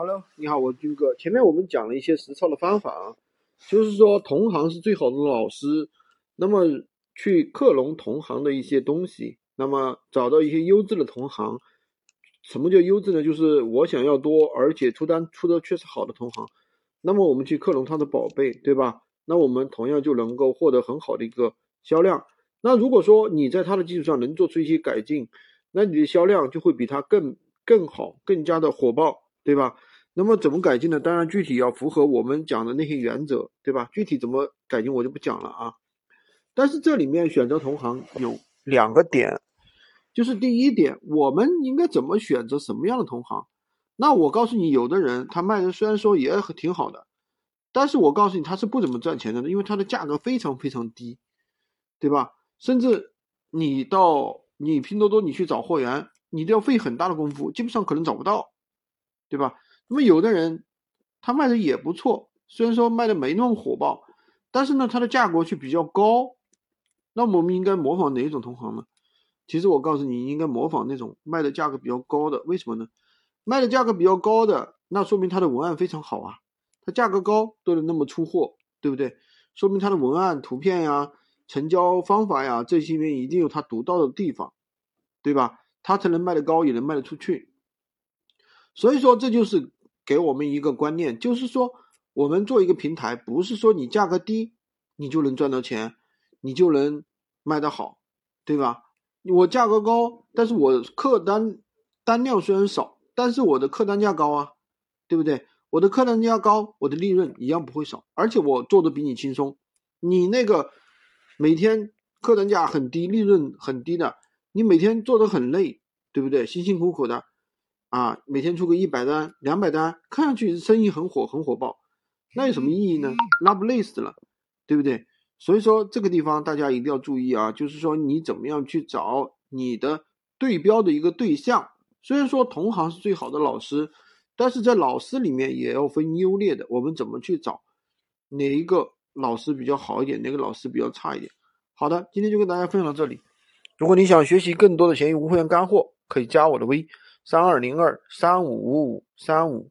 Hello，你好，我军哥。前面我们讲了一些实操的方法啊，就是说同行是最好的老师，那么去克隆同行的一些东西，那么找到一些优质的同行。什么叫优质呢？就是我想要多，而且出单出的确实好的同行，那么我们去克隆他的宝贝，对吧？那我们同样就能够获得很好的一个销量。那如果说你在他的基础上能做出一些改进，那你的销量就会比他更更好，更加的火爆，对吧？那么怎么改进呢？当然具体要符合我们讲的那些原则，对吧？具体怎么改进我就不讲了啊。但是这里面选择同行有两个点，就是第一点，我们应该怎么选择什么样的同行？那我告诉你，有的人他卖的虽然说也挺好的，但是我告诉你他是不怎么赚钱的，因为他的价格非常非常低，对吧？甚至你到你拼多多你去找货源，你都要费很大的功夫，基本上可能找不到，对吧？那么有的人，他卖的也不错，虽然说卖的没那么火爆，但是呢，它的价格却比较高。那我们应该模仿哪一种同行呢？其实我告诉你，应该模仿那种卖的价格比较高的。为什么呢？卖的价格比较高的，那说明他的文案非常好啊。他价格高都能那么出货，对不对？说明他的文案、图片呀、成交方法呀这些面一定有它独到的地方，对吧？它才能卖得高，也能卖得出去。所以说，这就是。给我们一个观念，就是说，我们做一个平台，不是说你价格低，你就能赚到钱，你就能卖得好，对吧？我价格高，但是我客单单量虽然少，但是我的客单价高啊，对不对？我的客单价高，我的利润一样不会少，而且我做的比你轻松。你那个每天客单价很低，利润很低的，你每天做的很累，对不对？辛辛苦苦的。啊，每天出个一百单、两百单，看上去生意很火、很火爆，那有什么意义呢？那不累死了，对不对？所以说这个地方大家一定要注意啊，就是说你怎么样去找你的对标的一个对象。虽然说同行是最好的老师，但是在老师里面也要分优劣的。我们怎么去找哪一个老师比较好一点，哪个老师比较差一点？好的，今天就跟大家分享到这里。如果你想学习更多的闲鱼无货源干货，可以加我的微。三二零二三五五五三五。